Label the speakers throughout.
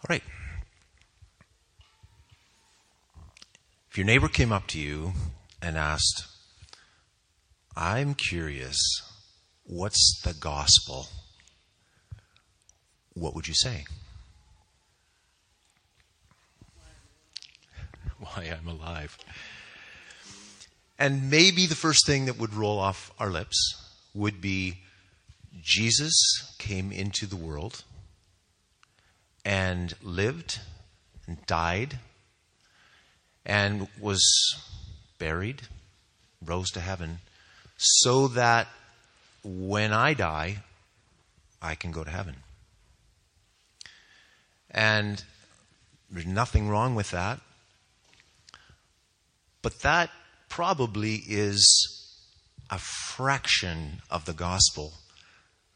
Speaker 1: All right. If your neighbor came up to you and asked, I'm curious, what's the gospel? What would you say? Why I'm alive. And maybe the first thing that would roll off our lips would be Jesus came into the world and lived and died and was buried, rose to heaven, so that when I die, I can go to heaven. And there's nothing wrong with that. But that probably is a fraction of the gospel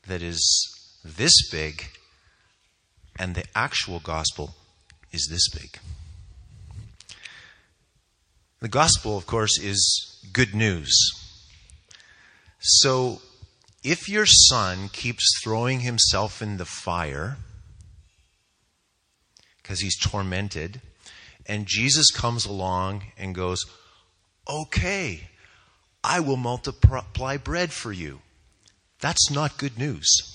Speaker 1: that is this big, and the actual gospel is this big. The gospel, of course, is good news. So, if your son keeps throwing himself in the fire because he's tormented, and Jesus comes along and goes, Okay, I will multiply bread for you. That's not good news.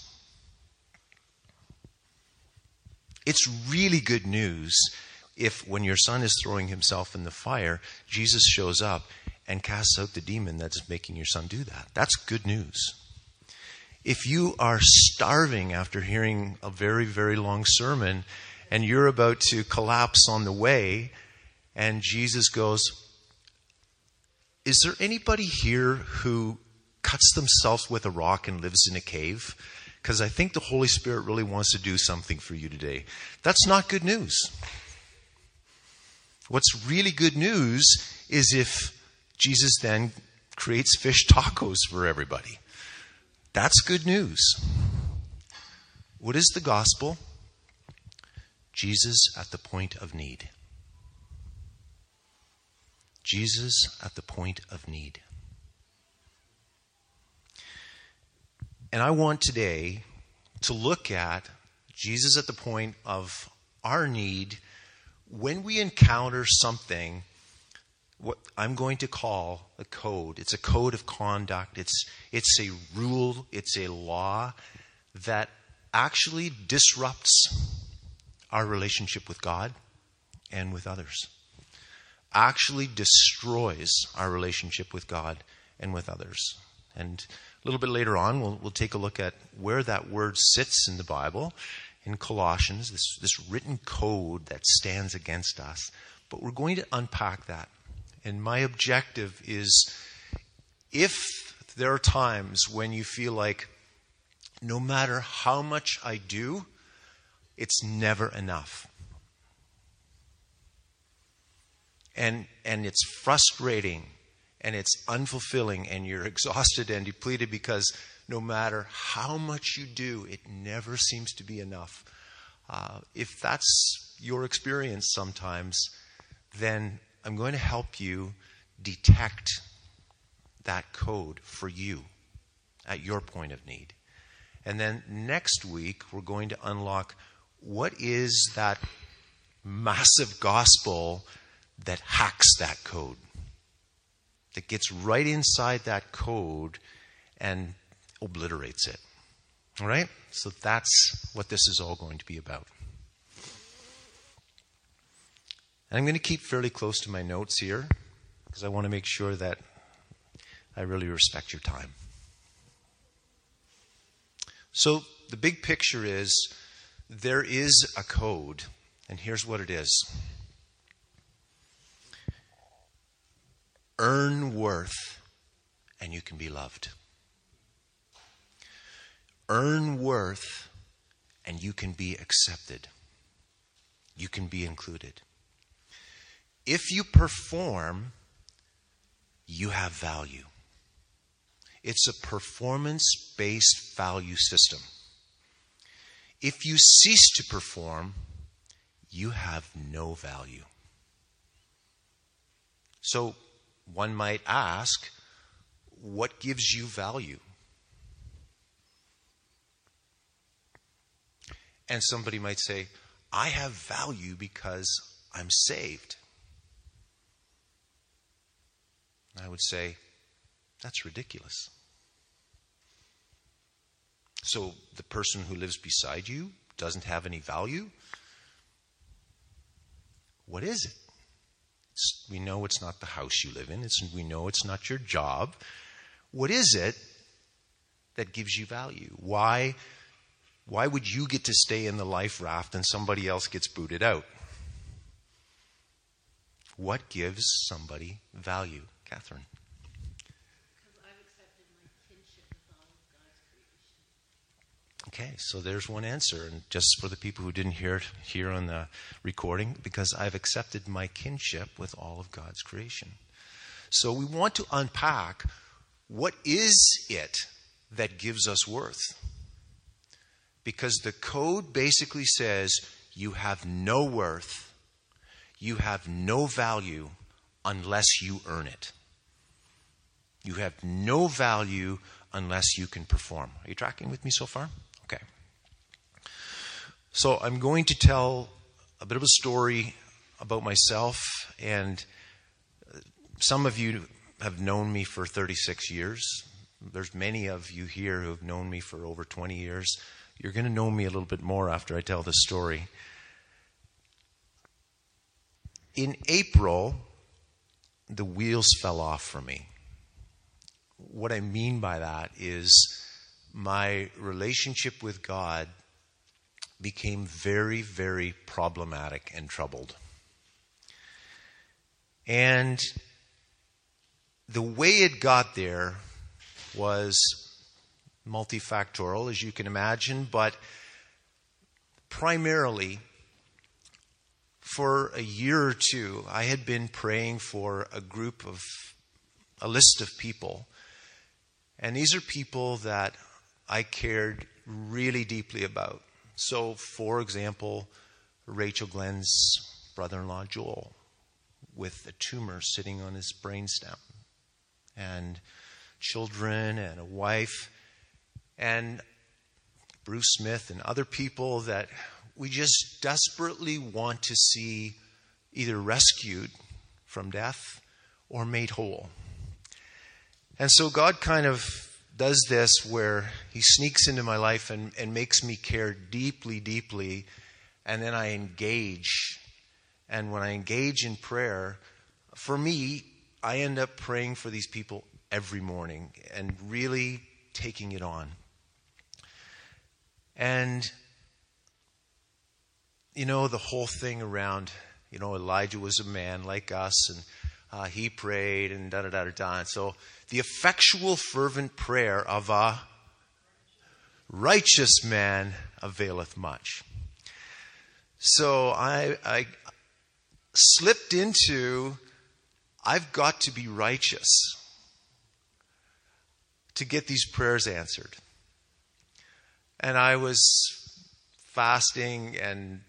Speaker 1: It's really good news if, when your son is throwing himself in the fire, Jesus shows up and casts out the demon that's making your son do that. That's good news. If you are starving after hearing a very, very long sermon and you're about to collapse on the way, and Jesus goes, Is there anybody here who cuts themselves with a rock and lives in a cave? Because I think the Holy Spirit really wants to do something for you today. That's not good news. What's really good news is if Jesus then creates fish tacos for everybody. That's good news. What is the gospel? Jesus at the point of need. Jesus at the point of need. And I want today to look at Jesus at the point of our need when we encounter something what I'm going to call a code. It's a code of conduct. It's it's a rule, it's a law that actually disrupts our relationship with God and with others. Actually destroys our relationship with God and with others. And little bit later on, we'll, we'll take a look at where that word sits in the Bible, in Colossians, this, this written code that stands against us. But we're going to unpack that. And my objective is if there are times when you feel like no matter how much I do, it's never enough. And, and it's frustrating and it's unfulfilling and you're exhausted and depleted because no matter how much you do, it never seems to be enough. Uh, if that's your experience sometimes, then I'm going to help you detect that code for you at your point of need. And then next week, we're going to unlock what is that massive gospel that hacks that code? That gets right inside that code and obliterates it. All right? So that's what this is all going to be about. And I'm going to keep fairly close to my notes here because I want to make sure that I really respect your time. So the big picture is there is a code, and here's what it is earn worth, and you can be loved. Earn worth, and you can be accepted. You can be included. If you perform, you have value. It's a performance based value system. If you cease to perform, you have no value. So one might ask, what gives you value? And somebody might say, I have value because I'm saved. I would say, that's ridiculous. So the person who lives beside you doesn't have any value? What is it? It's, we know it's not the house you live in. It's, we know it's not your job. What is it that gives you value? Why, why would you get to stay in the life raft and somebody else gets booted out? What gives somebody value? Catherine. Okay, so there's one answer. And just for the people who didn't hear it here on the recording, because I've accepted my kinship with all of God's creation. So we want to unpack what is it that gives us worth? Because the code basically says you have no worth, you have no value unless you earn it. You have no value unless you can perform. Are you tracking with me so far? Okay. So I'm going to tell a bit of a story about myself, and some of you have known me for 36 years. There's many of you here who have known me for over 20 years. You're going to know me a little bit more after I tell this story. In April, the wheels fell off for me. What I mean by that is my relationship with God became very, very problematic and troubled. And the way it got there was multifactorial, as you can imagine, but primarily for a year or two, I had been praying for a group of, a list of people. And these are people that I cared really deeply about. So, for example, Rachel Glenn's brother in law, Joel, with a tumor sitting on his brainstem, and children and a wife, and Bruce Smith and other people that we just desperately want to see either rescued from death or made whole. And so God kind of does this where he sneaks into my life and, and makes me care deeply, deeply, and then I engage. And when I engage in prayer, for me, I end up praying for these people every morning and really taking it on. And, you know, the whole thing around, you know, Elijah was a man like us and uh, he prayed and da da da da. And so the effectual, fervent prayer of a righteous man availeth much. So I, I slipped into, I've got to be righteous to get these prayers answered. And I was fasting and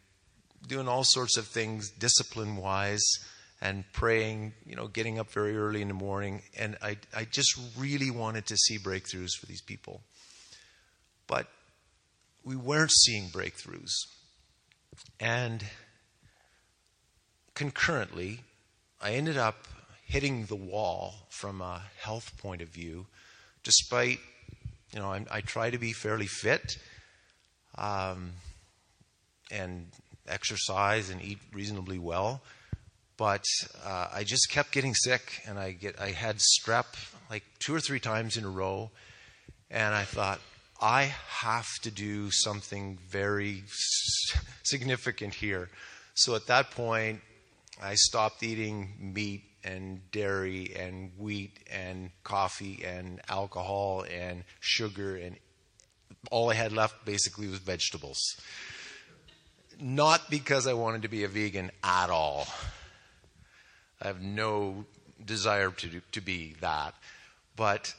Speaker 1: doing all sorts of things discipline wise and praying, you know, getting up very early in the morning. And I, I just really wanted to see breakthroughs for these people. But we weren't seeing breakthroughs. And concurrently, I ended up hitting the wall from a health point of view, despite, you know, I, I try to be fairly fit um, and exercise and eat reasonably well but uh, I just kept getting sick, and I get I had strep like two or three times in a row, and I thought I have to do something very significant here. So at that point, I stopped eating meat and dairy and wheat and coffee and alcohol and sugar and all I had left basically was vegetables. Not because I wanted to be a vegan at all. I have no desire to, to be that. But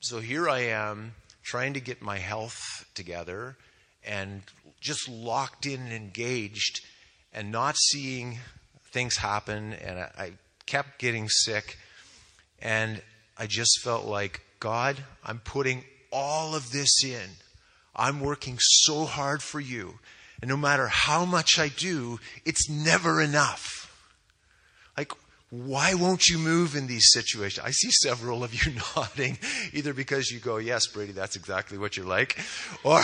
Speaker 1: so here I am trying to get my health together and just locked in and engaged and not seeing things happen. And I, I kept getting sick. And I just felt like, God, I'm putting all of this in. I'm working so hard for you. And no matter how much I do, it's never enough. Why won't you move in these situations? I see several of you nodding, either because you go, yes, Brady, that's exactly what you're like, or,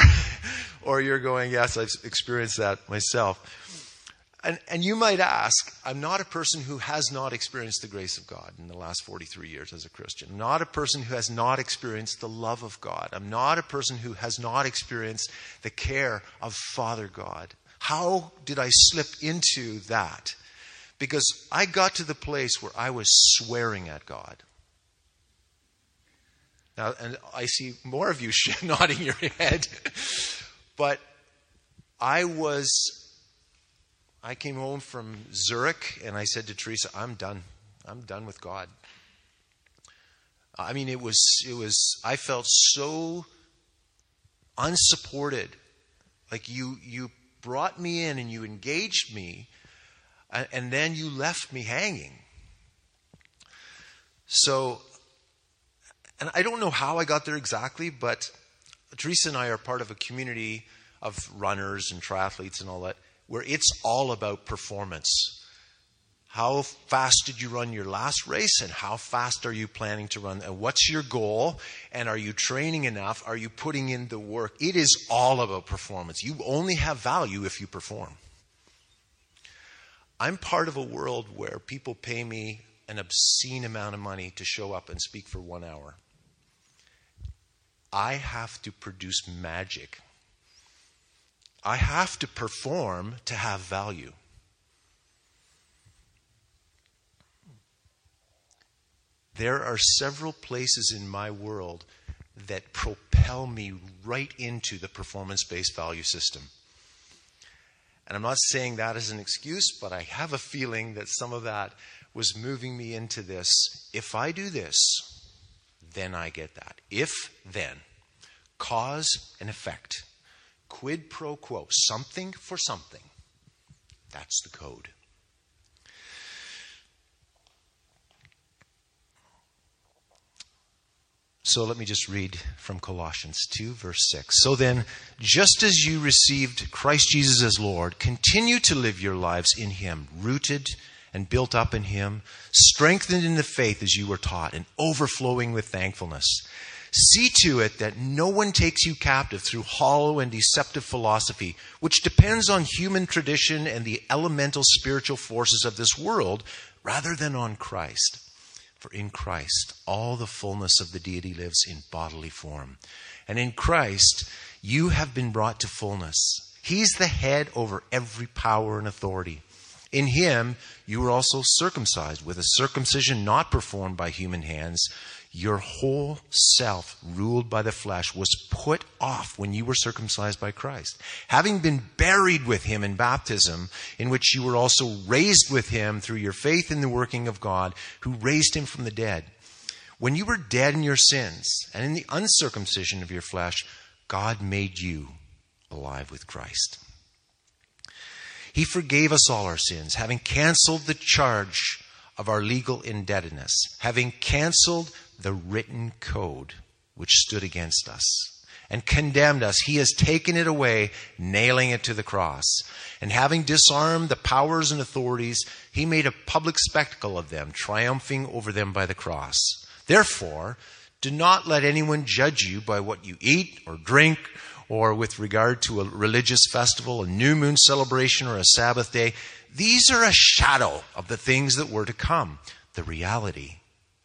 Speaker 1: or you're going, yes, I've experienced that myself. And, and you might ask, I'm not a person who has not experienced the grace of God in the last 43 years as a Christian. I'm not a person who has not experienced the love of God. I'm not a person who has not experienced the care of Father God. How did I slip into that? Because I got to the place where I was swearing at God. Now, and I see more of you nodding your head, but I was I came home from Zurich and I said to Teresa, I'm done. I'm done with God. I mean, it was, it was, I felt so unsupported. Like you, you brought me in and you engaged me, and then you left me hanging. So, and I don't know how I got there exactly, but Teresa and I are part of a community of runners and triathletes and all that where it's all about performance. How fast did you run your last race and how fast are you planning to run? And what's your goal? And are you training enough? Are you putting in the work? It is all about performance. You only have value if you perform. I'm part of a world where people pay me an obscene amount of money to show up and speak for one hour. I have to produce magic I have to perform to have value. There are several places in my world that propel me right into the performance based value system. And I'm not saying that as an excuse, but I have a feeling that some of that was moving me into this. If I do this, then I get that. If then, cause and effect. Quid pro quo, something for something. That's the code. So let me just read from Colossians 2, verse 6. So then, just as you received Christ Jesus as Lord, continue to live your lives in Him, rooted and built up in Him, strengthened in the faith as you were taught, and overflowing with thankfulness. See to it that no one takes you captive through hollow and deceptive philosophy, which depends on human tradition and the elemental spiritual forces of this world, rather than on Christ. For in Christ, all the fullness of the deity lives in bodily form. And in Christ, you have been brought to fullness. He's the head over every power and authority. In him, you were also circumcised with a circumcision not performed by human hands your whole self, ruled by the flesh, was put off when you were circumcised by Christ. Having been buried with him in baptism, in which you were also raised with him through your faith in the working of God, who raised him from the dead. When you were dead in your sins and in the uncircumcision of your flesh, God made you alive with Christ. He forgave us all our sins, having canceled the charge of our legal indebtedness, having canceled the written code which stood against us and condemned us. He has taken it away, nailing it to the cross. And having disarmed the powers and authorities, he made a public spectacle of them, triumphing over them by the cross. Therefore, do not let anyone judge you by what you eat or drink or with regard to a religious festival, a new moon celebration, or a Sabbath day. These are a shadow of the things that were to come. The reality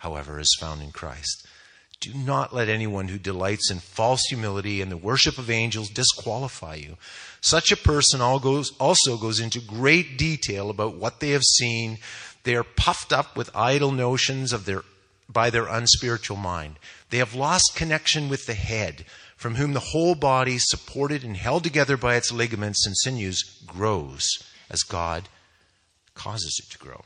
Speaker 1: however, is found in Christ. Do not let anyone who delights in false humility and the worship of angels disqualify you. Such a person also goes into great detail about what they have seen. They are puffed up with idle notions of their, by their unspiritual mind. They have lost connection with the head, from whom the whole body, supported and held together by its ligaments and sinews, grows as God causes it to grow.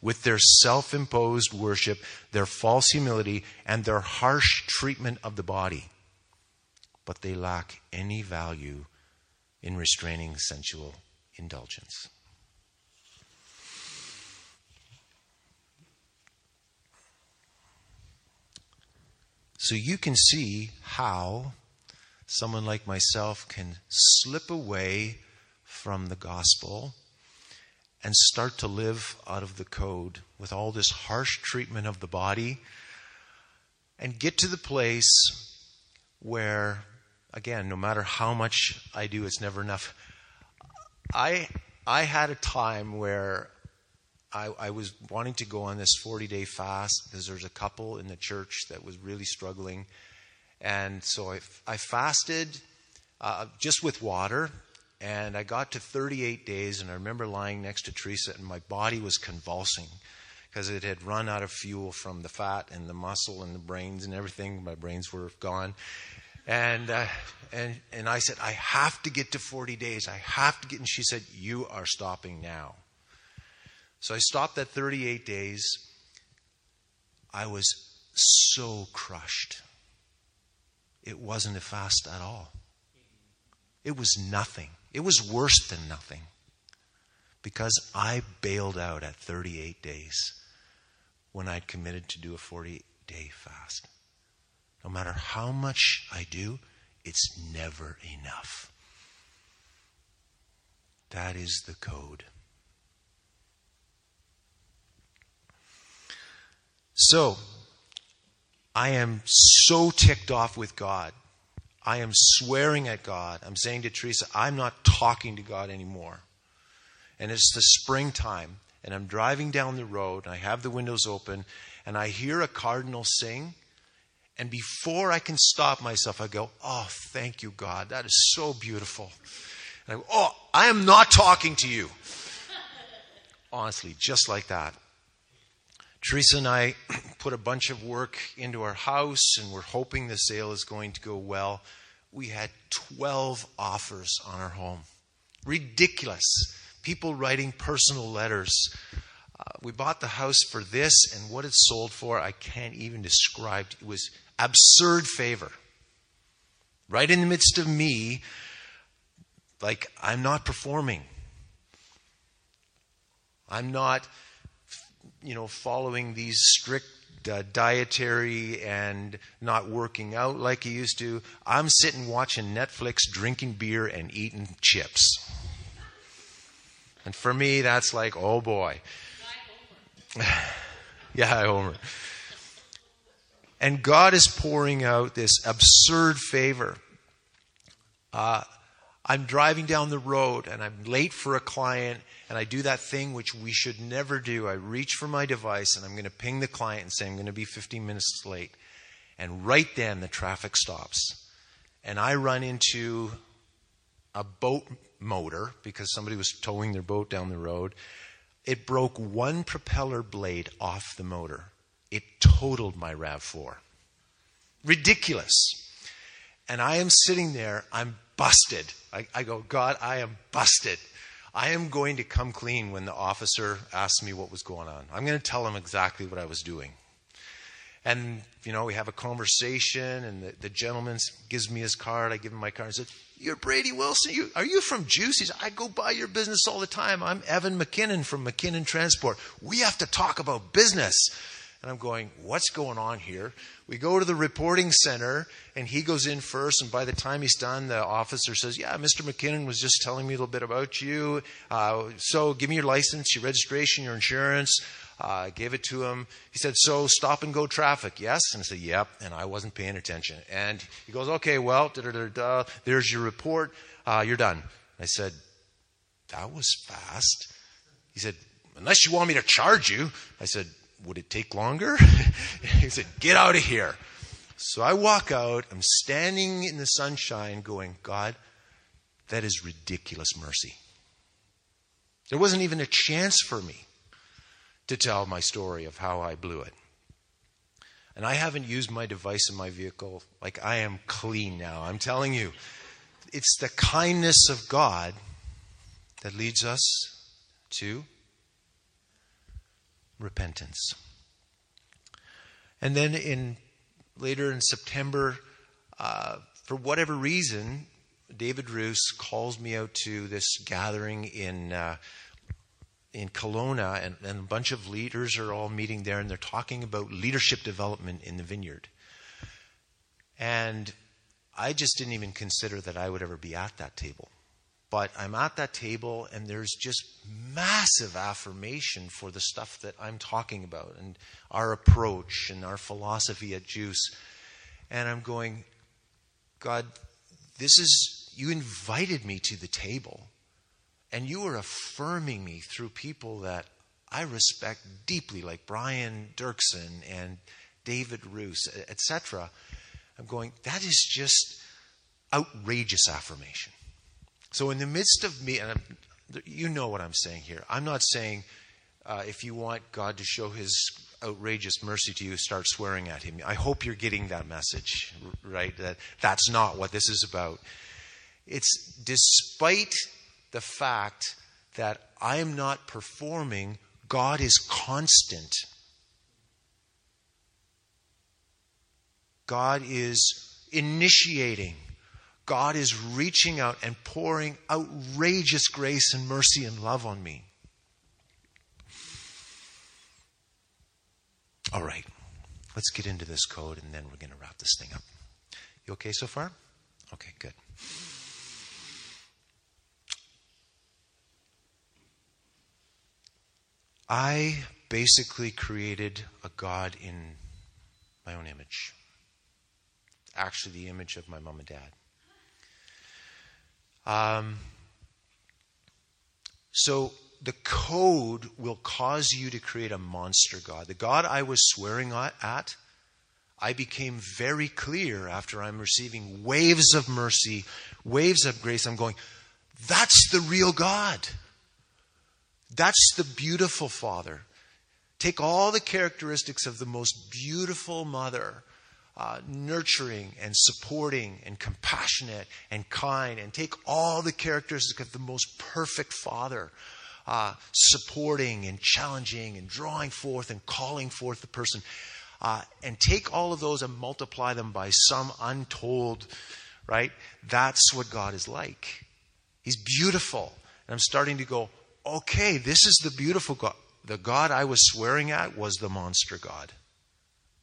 Speaker 1: with their self imposed worship, their false humility, and their harsh treatment of the body. But they lack any value in restraining sensual indulgence. So you can see how someone like myself can slip away from the gospel and start to live out of the code with all this harsh treatment of the body and get to the place where, again, no matter how much I do, it's never enough. I, I had a time where I, I was wanting to go on this 40 day fast because there's a couple in the church that was really struggling. And so I, I fasted uh, just with water and I got to 38 days, and I remember lying next to Teresa, and my body was convulsing because it had run out of fuel from the fat and the muscle and the brains and everything. My brains were gone. And, uh, and, and I said, I have to get to 40 days. I have to get. And she said, You are stopping now. So I stopped at 38 days. I was so crushed. It wasn't a fast at all. It was nothing. It was worse than nothing because I bailed out at 38 days when I'd committed to do a 40 day fast. No matter how much I do, it's never enough. That is the code. So, I am so ticked off with God I am swearing at God. I'm saying to Teresa, I'm not talking to God anymore. And it's the springtime, and I'm driving down the road, and I have the windows open, and I hear a cardinal sing. And before I can stop myself, I go, Oh, thank you, God. That is so beautiful. And I go, Oh, I am not talking to you. Honestly, just like that. Teresa and I put a bunch of work into our house, and we're hoping the sale is going to go well. We had 12 offers on our home. Ridiculous. People writing personal letters. Uh, we bought the house for this, and what it sold for, I can't even describe. It was absurd favor. Right in the midst of me, like, I'm not performing. I'm not you know, following these strict uh, dietary and not working out like he used to. I'm sitting watching Netflix, drinking beer, and eating chips. And for me, that's like, oh boy. yeah, Homer. And God is pouring out this absurd favor. Uh, I'm driving down the road and I'm late for a client and I do that thing which we should never do. I reach for my device and I'm going to ping the client and say I'm going to be 15 minutes late. And right then the traffic stops. And I run into a boat motor because somebody was towing their boat down the road. It broke one propeller blade off the motor. It totaled my RAV4. Ridiculous. And I am sitting there, I'm busted. I, I go, God, I am busted. I am going to come clean when the officer asks me what was going on. I'm going to tell him exactly what I was doing. And, you know, we have a conversation, and the, the gentleman gives me his card. I give him my card and says, You're Brady Wilson? You, are you from Juice? He says, I go by your business all the time. I'm Evan McKinnon from McKinnon Transport. We have to talk about business. And I'm going, What's going on here? We go to the reporting center, and he goes in first. And by the time he's done, the officer says, Yeah, Mr. McKinnon was just telling me a little bit about you. Uh, so give me your license, your registration, your insurance. Uh, gave it to him. He said, So stop and go traffic, yes? And I said, Yep. And I wasn't paying attention. And he goes, Okay, well, there's your report. Uh, you're done. I said, That was fast. He said, Unless you want me to charge you. I said, would it take longer? he said, Get out of here. So I walk out. I'm standing in the sunshine going, God, that is ridiculous mercy. There wasn't even a chance for me to tell my story of how I blew it. And I haven't used my device in my vehicle. Like, I am clean now. I'm telling you, it's the kindness of God that leads us to repentance. And then in later in September, uh, for whatever reason, David Roos calls me out to this gathering in uh, in Kelowna, and, and, a bunch of leaders are all meeting there, and they're talking about leadership development in the vineyard. And I just didn't even consider that I would ever be at that table. But I'm at that table, and there's just massive affirmation for the stuff that I'm talking about and our approach and our philosophy at Juice. And I'm going, God, this is, you invited me to the table, and you are affirming me through people that I respect deeply, like Brian Doerksen and David Roos, etc. I'm going, that is just outrageous affirmation. So, in the midst of me, and I'm, you know what I'm saying here. I'm not saying uh, if you want God to show his outrageous mercy to you, start swearing at him. I hope you're getting that message, right? That that's not what this is about. It's despite the fact that I am not performing, God is constant. God is initiating. God is reaching out and pouring outrageous grace and mercy and love on me. All right, let's get into this code and then we're going to wrap this thing up. You okay so far? Okay, good. I basically created a God in my own image. Actually, the image of my mom and dad. Um, so the code will cause you to create a monster God. The God I was swearing at, I became very clear after I'm receiving waves of mercy, waves of grace. I'm going, that's the real God. That's the beautiful Father. Take all the characteristics of the most beautiful mother uh, nurturing and supporting and compassionate and kind, and take all the characteristics of the most perfect father, uh, supporting and challenging and drawing forth and calling forth the person, uh, and take all of those and multiply them by some untold, right? That's what God is like. He's beautiful. And I'm starting to go, okay, this is the beautiful God. The God I was swearing at was the monster God.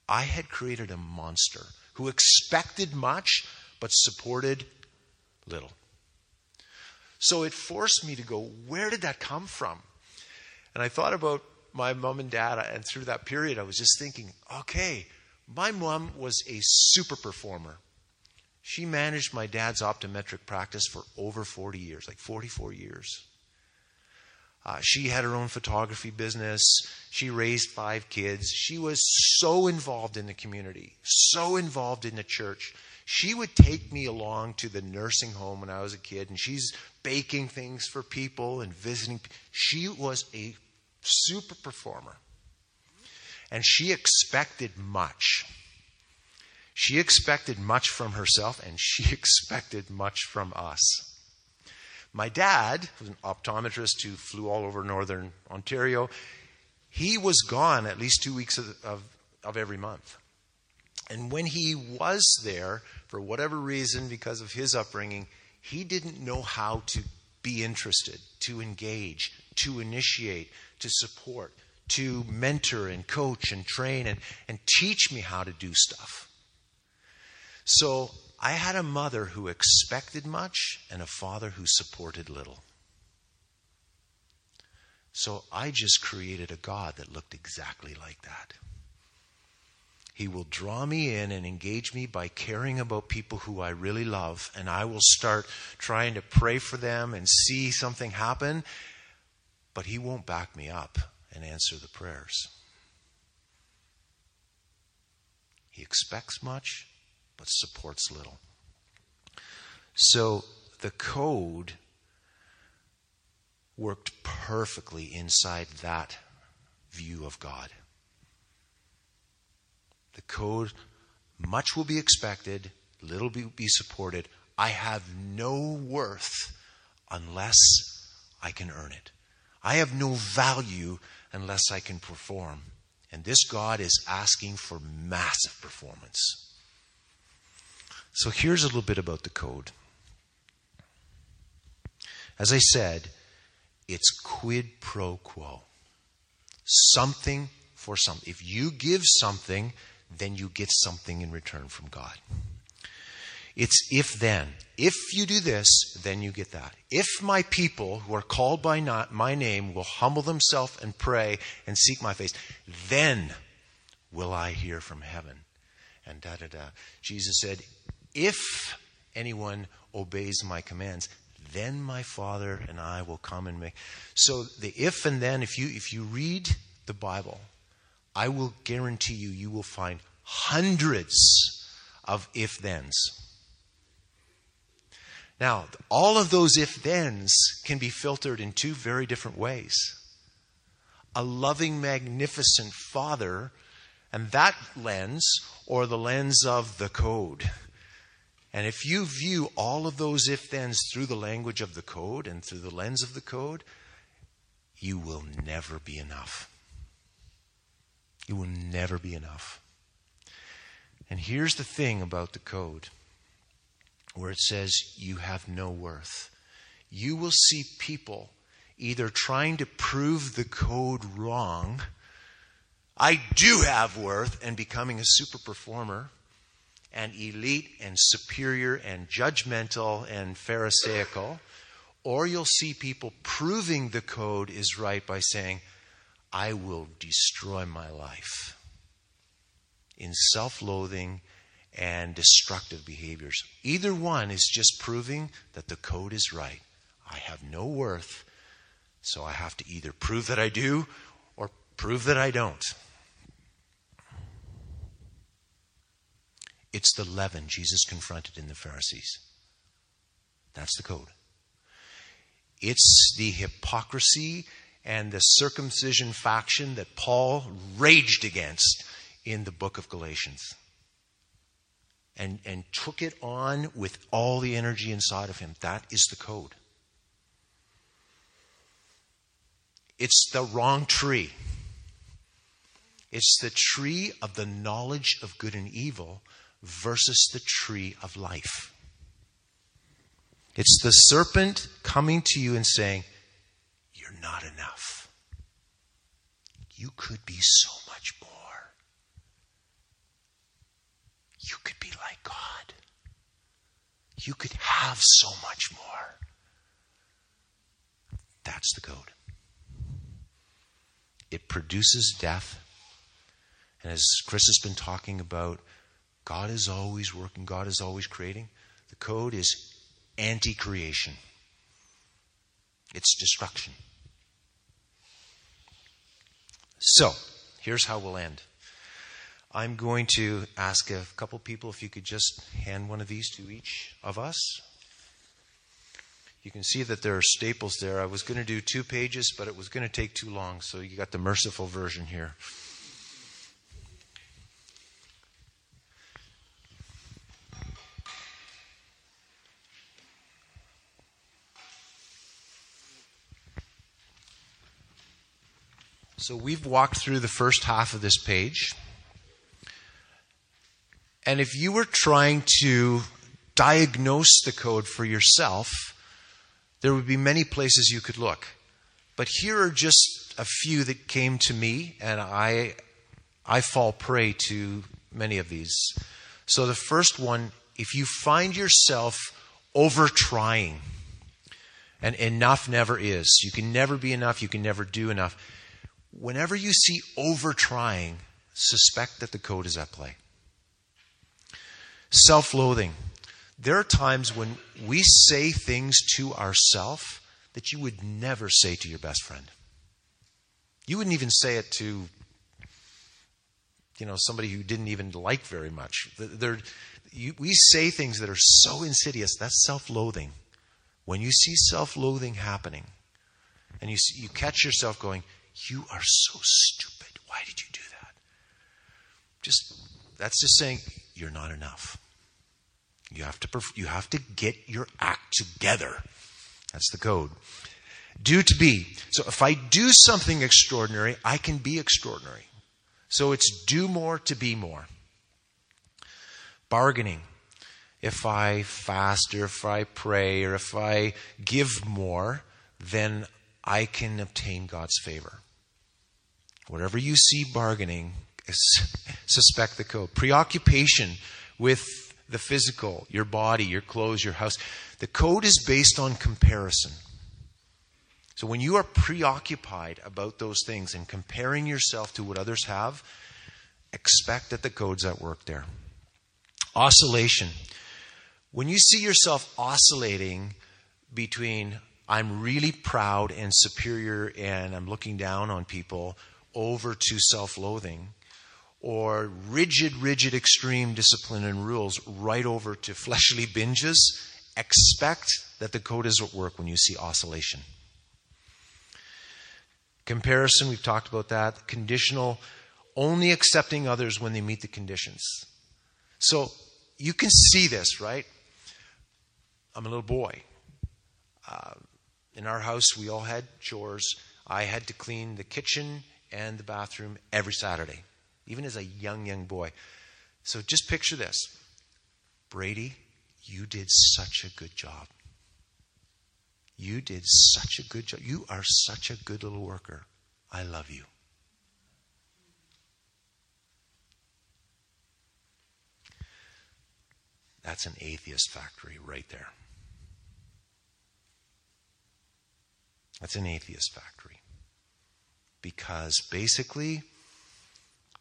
Speaker 1: I had created a monster who expected much but supported little. So it forced me to go, where did that come from? And I thought about my mom and dad, uh, and through that period, I was just thinking, okay, my mom was a super performer. She managed my dad's optometric practice for over 40 years, like 44 years. Uh, she had her own photography business. She raised five kids. She was so involved in the community, so involved in the church. She would take me along to the nursing home when I was a kid, and she's baking things for people and visiting. She was a super performer. And she expected much. She expected much from herself, and she expected much from us. My dad was an optometrist who flew all over northern Ontario. He was gone at least two weeks of, of, of every month. And when he was there, for whatever reason, because of his upbringing, he didn't know how to be interested, to engage, to initiate, to support, to mentor and coach and train and, and teach me how to do stuff. So I had a mother who expected much and a father who supported little. So I just created a God that looked exactly like that. He will draw me in and engage me by caring about people who I really love, and I will start trying to pray for them and see something happen, but He won't back me up and answer the prayers. He expects much, but supports little. So the code worked perfectly inside that view of God. The code, much will be expected, little be, be supported. I have no worth unless I can earn it. I have no value unless I can perform. And this God is asking for massive performance. So here's a little bit about the code. As I said, it's quid pro quo. Something for something. If you give something, then you get something in return from God. It's if then. If you do this, then you get that. If my people who are called by not my name will humble themselves and pray and seek my face, then will I hear from heaven. And da da da. Jesus said, If anyone obeys my commands, then my Father and I will come and make. So the if and then, if you if you read the Bible, I will guarantee you you will find hundreds of if thens. Now, all of those if thens can be filtered in two very different ways. A loving, magnificent father, and that lens, or the lens of the code. And if you view all of those if thens through the language of the code and through the lens of the code, you will never be enough. You will never be enough. And here's the thing about the code where it says you have no worth. You will see people either trying to prove the code wrong, I do have worth, and becoming a super performer, and elite and superior and judgmental and pharisaical, or you'll see people proving the code is right by saying, I will destroy my life in self loathing and destructive behaviors. Either one is just proving that the code is right. I have no worth, so I have to either prove that I do or prove that I don't. It's the leaven Jesus confronted in the Pharisees. That's the code. It's the hypocrisy and the circumcision faction that Paul raged against in the book of Galatians and, and took it on with all the energy inside of him. That is the code. It's the wrong tree. It's the tree of the knowledge of good and evil versus the tree of life. It's the serpent coming to you and saying, You're not enough. You could be so much more. You could be like God. You could have so much more. That's the code. It produces death. And as Chris has been talking about, God is always working, God is always creating. The code is anti creation, it's destruction. So, here's how we'll end. I'm going to ask a couple people if you could just hand one of these to each of us. You can see that there are staples there. I was going to do two pages, but it was going to take too long, so you got the merciful version here. So we've walked through the first half of this page. And if you were trying to diagnose the code for yourself, there would be many places you could look. But here are just a few that came to me, and I, I fall prey to many of these. So the first one, if you find yourself over trying, and enough never is, you can never be enough, you can never do enough whenever you see over trying, suspect that the code is at play. Self loathing. There are times when we say things to ourselves that you would never say to your best friend. You wouldn't even say it to, you know, somebody who didn't even like very much. You, we say things that are so insidious. That's self-loathing. When you see self-loathing happening, and you you catch yourself going, you are so stupid. Why did you do that? Just that's just saying you're not enough. You have to perf- you have to get your act together. That's the code. Do to be. So if I do something extraordinary, I can be extraordinary. So it's do more to be more. Bargaining. If I fast or if I pray or if I give more, then I can obtain God's favor. Whatever you see bargaining, suspect the code. Preoccupation with the physical, your body, your clothes, your house. The code is based on comparison. So when you are preoccupied about those things and comparing yourself to what others have, expect that the code's at work there. Oscillation. When you see yourself oscillating between I'm really proud and superior and I'm looking down on people over to self loathing, or rigid, rigid, extreme discipline and rules right over to fleshly binges, expect that the code is at work when you see oscillation. Comparison, we've talked about that. Conditional, only accepting others when they meet the conditions. So you can see this, right? I'm a little boy. Uh, in our house, we all had chores. I had to clean the kitchen and the bathroom every Saturday, even as a young, young boy. So just picture this Brady, you did such a good job. You did such a good job. You are such a good little worker. I love you. That's an atheist factory right there. That's an atheist factory. Because basically,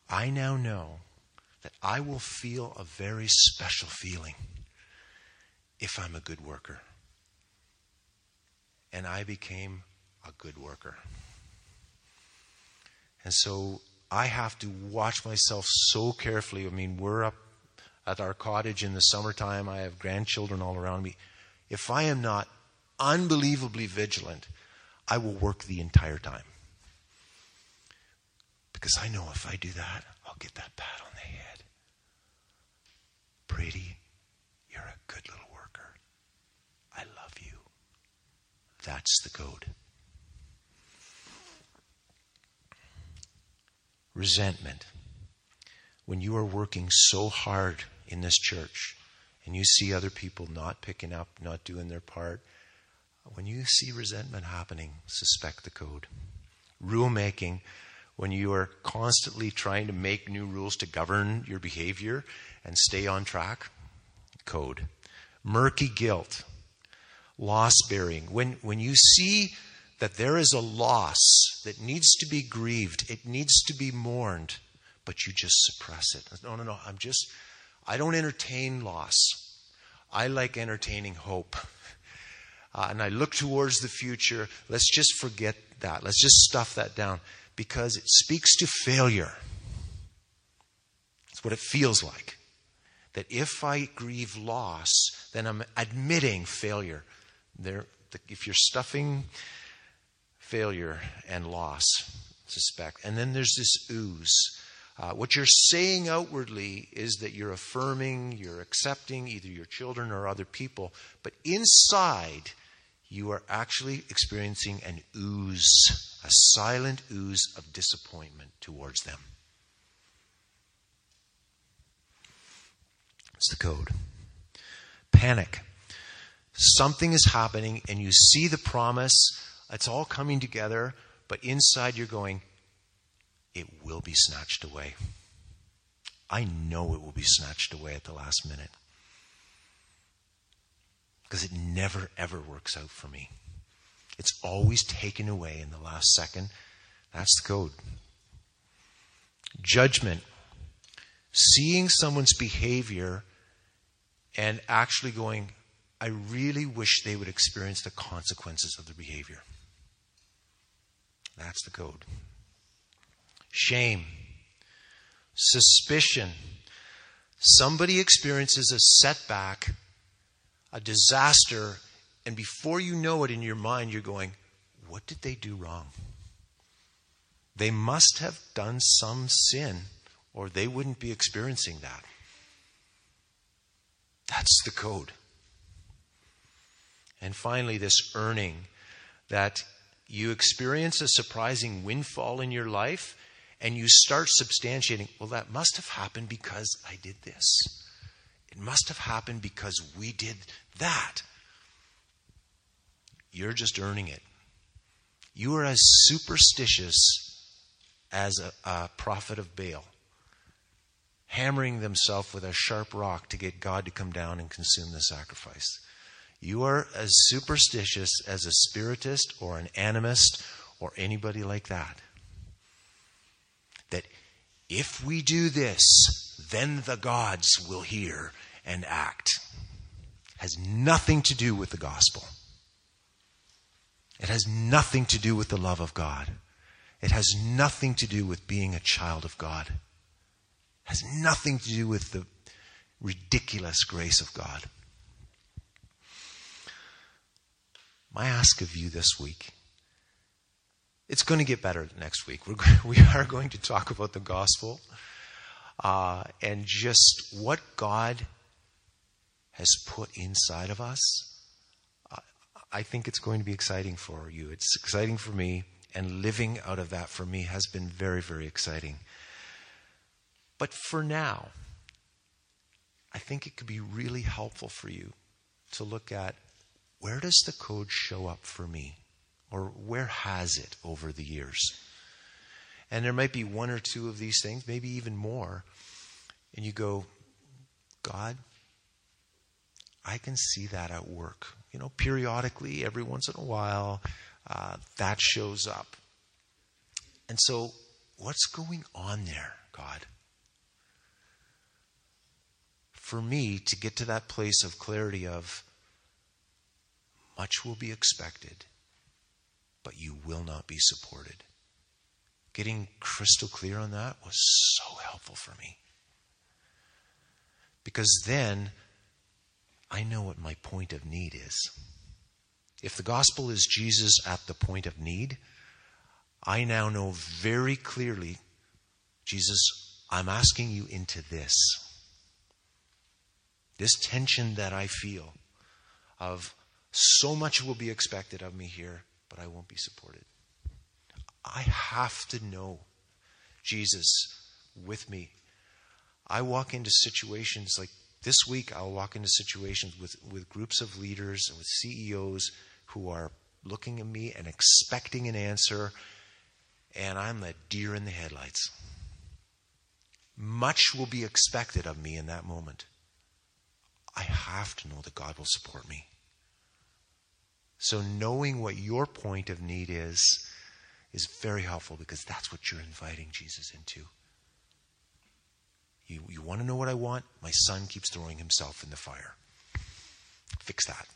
Speaker 1: I now know that I will feel a very special feeling if I'm a good worker. And I became a good worker. And so I have to watch myself so carefully. I mean, we're up at our cottage in the summertime. I have grandchildren all around me. If I am not unbelievably vigilant, I will work the entire time. Because I know if I do that, I'll get that pat on the head. Brady, you're a good little worker. I love you. That's the code. Resentment. When you are working so hard in this church and you see other people not picking up, not doing their part, when you see resentment happening, suspect the code. Rule making, when you are constantly trying to make new rules to govern your behavior and stay on track, code. Murky guilt, loss bearing. When, when you see that there is a loss that needs to be grieved, it needs to be mourned, but you just suppress it. No, no, no. I'm just, I don't entertain loss. I like entertaining hope uh, and I look towards the future, let's just forget that. Let's just stuff that down because it speaks to failure. It's what it feels like. That if I grieve loss, then I'm admitting failure. There, if you're stuffing failure and loss, suspect. And then there's this ooze. Uh, what you're saying outwardly is that you're affirming, you're accepting either your children or other people, but inside you are actually experiencing an ooze, a silent ooze of disappointment towards them. It's the code. Panic. Something is happening, and you see the promise. It's all coming together, but inside you're going, it will be snatched away. I know it will be snatched away at the last minute because it never, ever works out for me. It's always taken away in the last second. That's the code. Judgment. Seeing someone's behavior and actually going, I really wish they would experience the consequences of their behavior. That's the code. Shame. Suspicion. Somebody experiences a setback a disaster, and before you know it in your mind, you're going, What did they do wrong? They must have done some sin, or they wouldn't be experiencing that. That's the code. And finally, this earning that you experience a surprising windfall in your life and you start substantiating, well, that must have happened because I did this. It must have happened because we did that. You're just earning it. You are as superstitious as a, a prophet of Baal, hammering themselves with a sharp rock to get God to come down and consume the sacrifice. You are as superstitious as a spiritist or an animist or anybody like that. That if we do this, then the gods will hear and act. Has nothing to do with the gospel. It has nothing to do with the love of God. It has nothing to do with being a child of God. It has nothing to do with the ridiculous grace of God. my ask of you this week it's going to get better next week. We're, we are going to talk about the gospel uh, and just what God has put inside of us. I think it's going to be exciting for you. It's exciting for me, and living out of that for me has been very, very exciting. But for now, I think it could be really helpful for you to look at where does the code show up for me? Or where has it over the years? And there might be one or two of these things, maybe even more. And you go, God, I can see that at work. You know, periodically, every once in a while, uh, that shows up. And so, what's going on there, God? For me to get to that place of clarity of, much will be expected, but you will not be supported. Getting crystal clear on that was so helpful for me. Because then I know what my point of need is. If the gospel is Jesus at the point of need, I now know very clearly, Jesus, I'm asking you into this. This tension that I feel of so much will be expected of me here, but I won't be supported. I have to know Jesus with me. I walk into situations like this week, I'll walk into situations with, with groups of leaders and with CEOs who are looking at me and expecting an answer, and I'm the deer in the headlights. Much will be expected of me in that moment. I have to know that God will support me. So knowing what your point of need is is very helpful because that's what you're inviting Jesus into. You, you want to know what I want? My son keeps throwing himself in the fire. Fix that.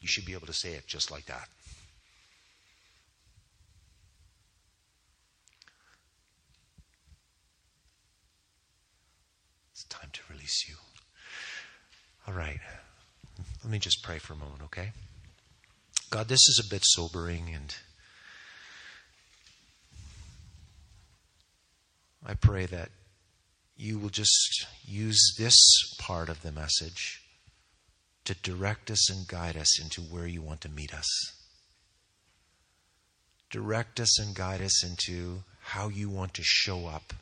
Speaker 1: You should be able to say it just like that. It's time to release you. All right. Let me just pray for a moment, okay? God, this is a bit sobering, and I pray that you will just use this part of the message to direct us and guide us into where you want to meet us. Direct us and guide us into how you want to show up,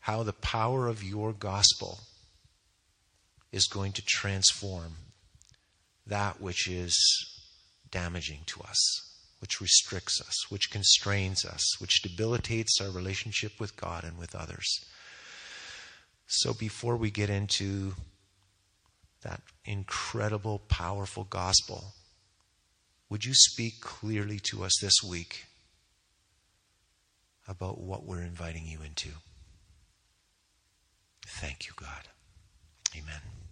Speaker 1: how the power of your gospel is going to transform that which is damaging to us, which restricts us, which constrains us, which debilitates our relationship with God and with others. So before we get into that incredible, powerful gospel, would you speak clearly to us this week about what we're inviting you into? Thank you, God. Amen.